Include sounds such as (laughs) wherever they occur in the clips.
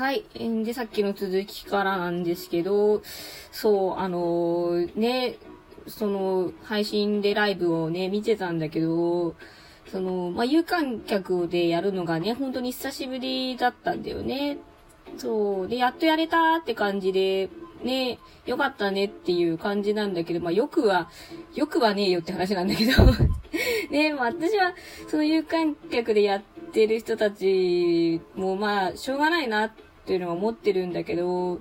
はい。で、さっきの続きからなんですけど、そう、あのー、ね、その、配信でライブをね、見てたんだけど、その、まあ、有観客でやるのがね、本当に久しぶりだったんだよね。そう。で、やっとやれたって感じで、ね、よかったねっていう感じなんだけど、まあ、よくは、よくはねえよって話なんだけど (laughs) ね、まあ、私は、その有観客でやってる人たちも、まあ、しょうがないなってっていうのは思ってるんだけど、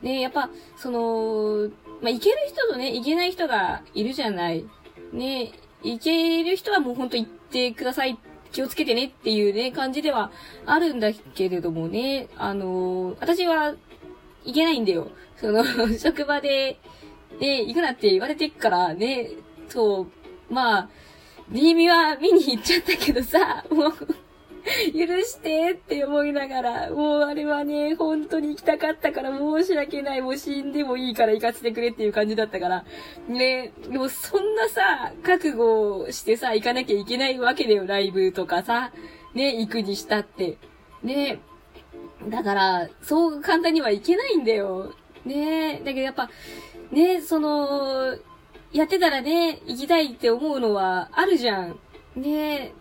ね、やっぱ、その、まあ、いける人とね、いけない人がいるじゃない。ね、いける人はもうほんと言ってください。気をつけてねっていうね、感じではあるんだけれどもね、あの私はいけないんだよ。その、(laughs) 職場で、ね、行くなって言われてっからね、そう、まあ、新見は見に行っちゃったけどさ、もう (laughs) 許してって思いながら、もうあれはね、本当に行きたかったから申し訳ない。もう死んでもいいから行かせてくれっていう感じだったから。ね、でもそんなさ、覚悟してさ、行かなきゃいけないわけだよ、ライブとかさ。ね、行くにしたって。ね、だから、そう簡単にはいけないんだよ。ねだけどやっぱ、ね、その、やってたらね、行きたいって思うのはあるじゃん。ね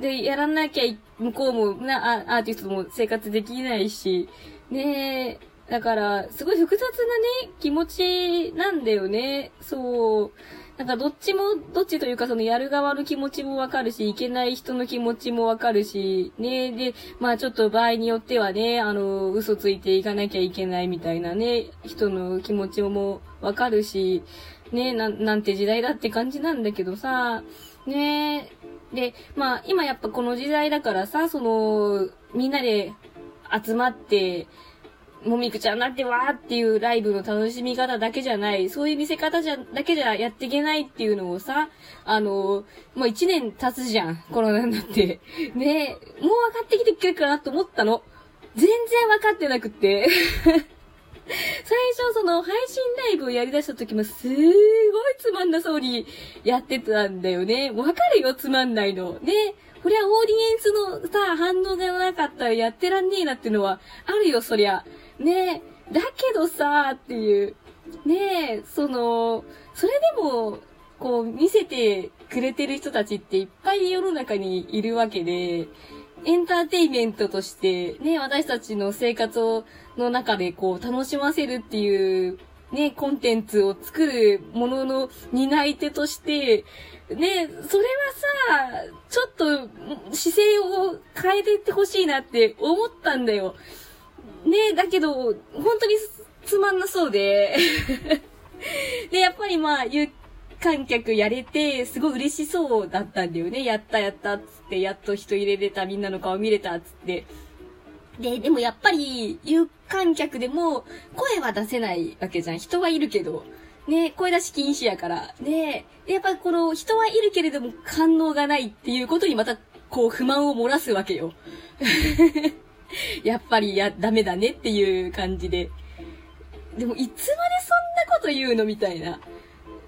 で、やらなきゃ向こうもな、アーティストも生活できないし、ねえ、だから、すごい複雑なね、気持ちなんだよね。そう。なんかどっちも、どっちというかそのやる側の気持ちもわかるし、いけない人の気持ちもわかるし、ね。で、まあちょっと場合によってはね、あの、嘘ついていかなきゃいけないみたいなね、人の気持ちもわかるし、ね、ななんて時代だって感じなんだけどさ、ねえで、まあ、今やっぱこの時代だからさ、その、みんなで集まって、もみくちゃんなってわーっていうライブの楽しみ方だけじゃない、そういう見せ方じゃ、だけじゃやっていけないっていうのをさ、あの、もう一年経つじゃん、コロナになって。ねもう分かってきてくれるかなと思ったの。全然分かってなくって (laughs) 最初その配信ライブをやり出した時もすーごいつまんなそうにやってたんだよね。わかるよ、つまんないの。ね。こりゃオーディエンスのさ、反応がなかったらやってらんねえなっていうのはあるよ、そりゃ。ねだけどさ、っていう。ねその、それでも、こう、見せてくれてる人たちっていっぱい世の中にいるわけで、エンターテイメントとして、ね、私たちの生活を、の中でこう、楽しませるっていう、ね、コンテンツを作るものの担い手として、ね、それはさ、ちょっと姿勢を変えていってほしいなって思ったんだよ。ね、だけど、本当につまんなそうで。(laughs) で、やっぱりまあ、観客やれて、すごい嬉しそうだったんだよね。やったやったっつって、やっと人入れれた、みんなの顔見れたっつって。で、でもやっぱり、有観客でも、声は出せないわけじゃん。人はいるけど。ね、声出し禁止やから。で、やっぱこの、人はいるけれども、感能がないっていうことにまた、こう、不満を漏らすわけよ。(laughs) やっぱり、や、ダメだねっていう感じで。でも、いつまでそんなこと言うのみたいな。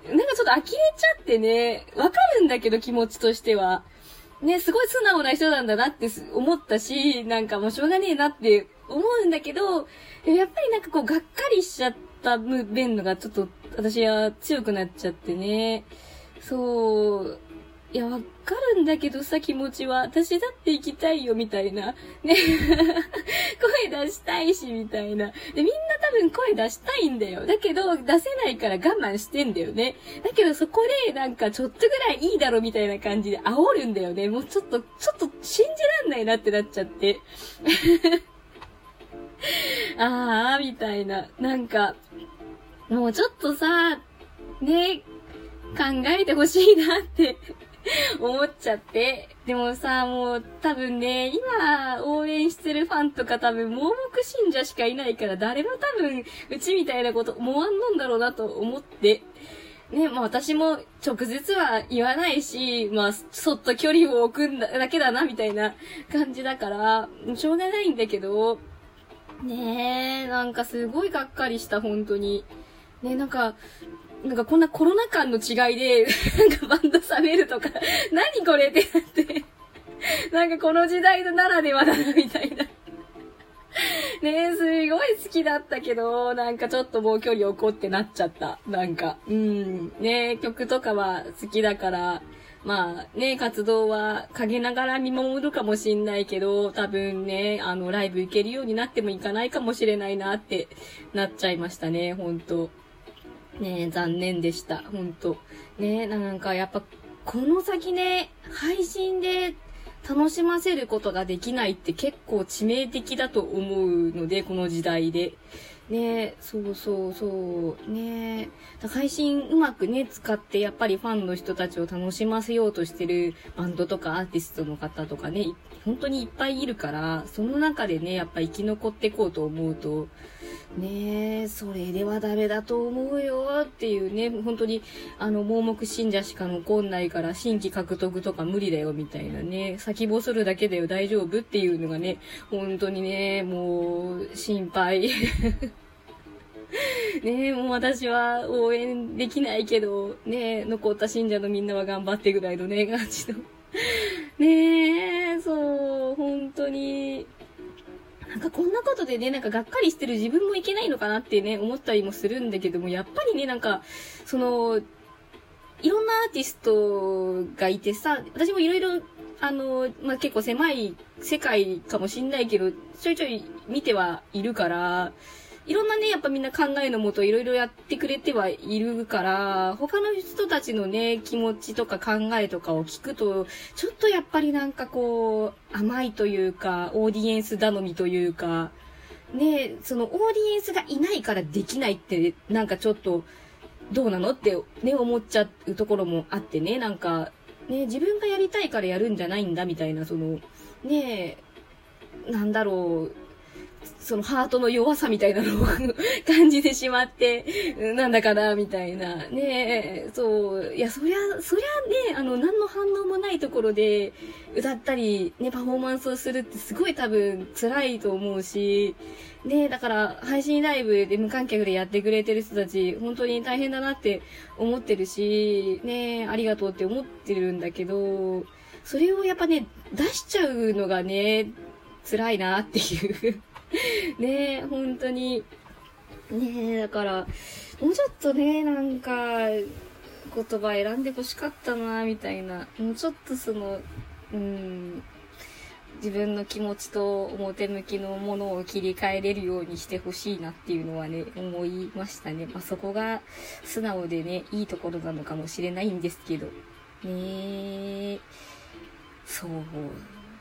なんかちょっと呆れちゃってね、わかるんだけど気持ちとしては。ね、すごい素直な人なんだなって思ったし、なんかもうしょうがねえなって思うんだけど、やっぱりなんかこう、がっかりしちゃった面のがちょっと私は強くなっちゃってね。そう、いや、わかるんだけどさ、気持ちは。私だって行きたいよ、みたいな。ね。(laughs) 声出したいし、みたいな。で、みんな多分声出したいんだよ。だけど、出せないから我慢してんだよね。だけど、そこで、なんか、ちょっとぐらいいいだろ、みたいな感じで煽るんだよね。もうちょっと、ちょっと信じらんないなってなっちゃって。(laughs) あー、みたいな。なんか、もうちょっとさ、ね、考えてほしいなって (laughs) 思っちゃって。でもさ、もう多分ね、今応援してるファンとか多分盲目信者しかいないから誰も多分うちみたいなこと思わんのんだろうなと思って。ね、まあ私も直接は言わないし、まあそっと距離を置くんだだけだなみたいな感じだから、しょうがないんだけど、ねえ、なんかすごいがっかりした、本当に。ね、なんか、なんかこんなコロナ禍の違いで、なんかバンド冷めるとか、何これってなって、なんかこの時代のならではだな、みたいな。ねえすごい好きだったけど、なんかちょっともう距離をこってなっちゃった。なんか、うん。ねえ曲とかは好きだから、まあね、活動は陰ながら見守るかもしんないけど、多分ね、あの、ライブ行けるようになってもいかないかもしれないなってなっちゃいましたね、ほんと。ね残念でした、ほんと。ねなんかやっぱ、この先ね、配信で楽しませることができないって結構致命的だと思うので、この時代で。ねそうそうそう。ね配信うまくね、使ってやっぱりファンの人たちを楽しませようとしてるバンドとかアーティストの方とかね、本当にいっぱいいるから、その中でね、やっぱ生き残ってこうと思うと、ねえ、それではダメだと思うよっていうね、本当に、あの、盲目信者しか残んないから新規獲得とか無理だよみたいなね、先細るだけだよ大丈夫っていうのがね、本当にね、もう、心配。(laughs) ねえ、もう私は応援できないけど、ねえ、残った信者のみんなは頑張ってぐらいのね、(laughs) 感じの。ねえ、そう、本当に、なんかこんなことでね、なんかがっかりしてる自分もいけないのかなってね、思ったりもするんだけども、やっぱりね、なんか、その、いろんなアーティストがいてさ、私もいろいろ、あの、まあ、結構狭い世界かもしんないけど、ちょいちょい見てはいるから、いろんなね、やっぱみんな考えのもといろいろやってくれてはいるから、他の人たちのね、気持ちとか考えとかを聞くと、ちょっとやっぱりなんかこう、甘いというか、オーディエンス頼みというか、ね、そのオーディエンスがいないからできないって、なんかちょっと、どうなのってね、思っちゃうところもあってね、なんか、ね、自分がやりたいからやるんじゃないんだみたいな、その、ねなんだろう、そのハートの弱さみたいなのを感じてしまって、なんだかな、みたいな。ねえ、そう。いや、そりゃ、そりゃね、あの、何の反応もないところで歌ったり、ね、パフォーマンスをするってすごい多分辛いと思うし、ねだから配信ライブで無観客でやってくれてる人たち、本当に大変だなって思ってるし、ねありがとうって思ってるんだけど、それをやっぱね、出しちゃうのがね、辛いなっていう (laughs) ねえ、本当に。ねえ、だから、もうちょっとね、なんか、言葉選んで欲しかったな、みたいな。もうちょっとその、うん、自分の気持ちと表向きのものを切り替えれるようにしてほしいなっていうのはね、思いましたね。まあ、そこが素直でね、いいところなのかもしれないんですけど。ねえ。そう。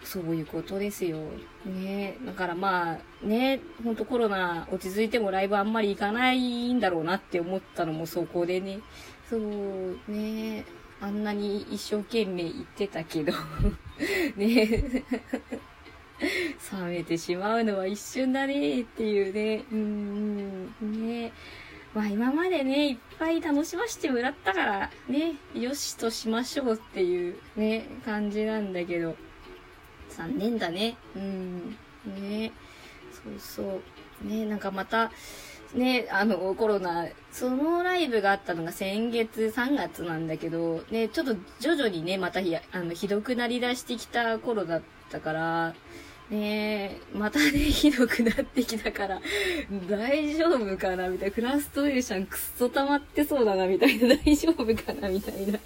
そういうことですよ。ねだからまあ、ね、ほんとコロナ落ち着いてもライブあんまり行かないんだろうなって思ったのもそこでね。そう、ねあんなに一生懸命言ってたけど (laughs) ね (laughs) 冷めてしまうのは一瞬だねっていうね。うん、ねまあ今までね、いっぱい楽しませてもらったから、ね、よしとしましょうっていうね、感じなんだけど。残念だね。うん。ねそうそう。ねなんかまた、ね、あの、コロナ、そのライブがあったのが先月3月なんだけど、ね、ちょっと徐々にね、またひあのひどくなりだしてきた頃だったから、ね、またね、(laughs) ひどくなってきたから、大丈夫かなみたいな。フラストレーションくっそ溜まってそうだなみたいな。大丈夫かなみたいな。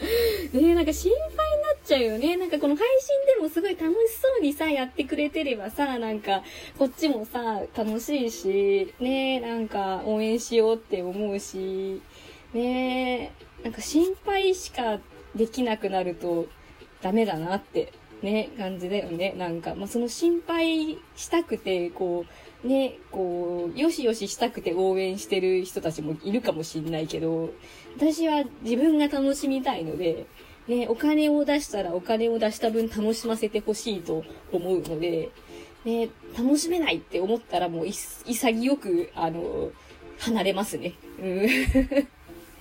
ね、なんか心配ちゃうよね。なんかこの配信でもすごい楽しそうにさ、やってくれてればさ、なんか、こっちもさ、楽しいし、ね、なんか応援しようって思うし、ね、なんか心配しかできなくなるとダメだなってね、感じだよね。なんか、まあ、その心配したくて、こう、ね、こう、よしよししたくて応援してる人たちもいるかもしんないけど、私は自分が楽しみたいので、ね、お金を出したらお金を出した分楽しませてほしいと思うので、ね、楽しめないって思ったらもう潔く、あの、離れますね。うん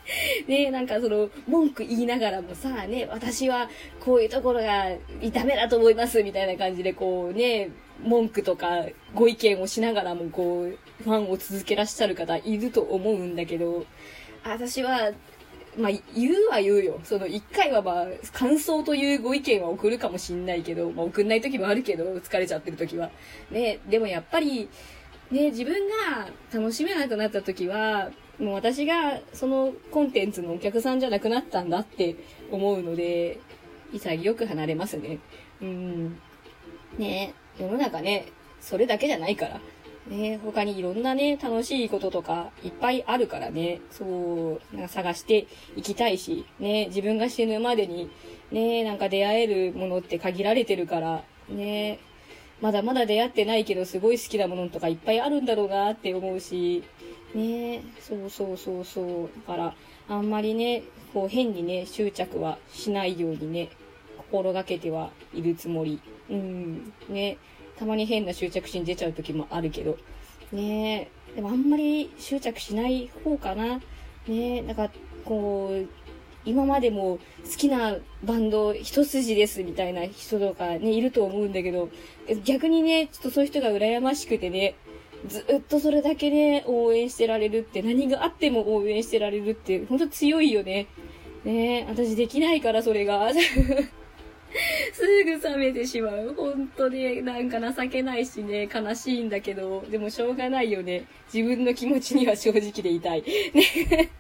(laughs) ねなんかその、文句言いながらもさ、ね、私はこういうところがダメだと思います、みたいな感じでこうね、文句とかご意見をしながらもこう、ファンを続けらっしゃる方いると思うんだけど、私は、まあ、言うは言うよ。その、一回はまあ、感想というご意見は送るかもしんないけど、まあ、送んない時もあるけど、疲れちゃってる時は。ね、でもやっぱり、ね、自分が楽しめなくなった時は、もう私がそのコンテンツのお客さんじゃなくなったんだって思うので、潔く離れますね。うん。ね世の中ね、それだけじゃないから。ね他にいろんなね、楽しいこととかいっぱいあるからね、そう、なんか探していきたいし、ね、自分が死ぬまでに、ね、なんか出会えるものって限られてるから、ね、まだまだ出会ってないけどすごい好きなものとかいっぱいあるんだろうなって思うし、ね、そうそうそうそう。だから、あんまりね、こう変にね、執着はしないようにね、心がけてはいるつもり。うん、ね。たまに変な執着心出ちゃう時もあるけど。ねでもあんまり執着しない方かな。ねなんか、こう、今までも好きなバンド一筋ですみたいな人とかね、いると思うんだけど、逆にね、ちょっとそういう人が羨ましくてね、ずっとそれだけね、応援してられるって、何があっても応援してられるって、ほんと強いよね。ね私できないから、それが。すぐ冷めてしまう。本当になんか情けないしね、悲しいんだけど、でもしょうがないよね。自分の気持ちには正直でいたい。ね。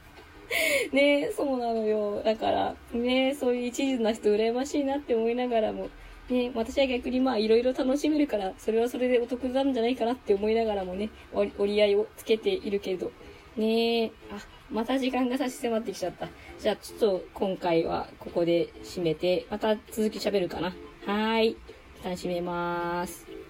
ねそうなのよ。だから、ねそういう一途な人羨ましいなって思いながらも、ね私は逆にまあいろいろ楽しめるから、それはそれでお得なんじゃないかなって思いながらもね、折り合いをつけているけど、ねえあ、また時間が差し迫ってきちゃった。じゃあちょっと今回はここで締めて、また続き喋るかな。はーい。楽しめまーす。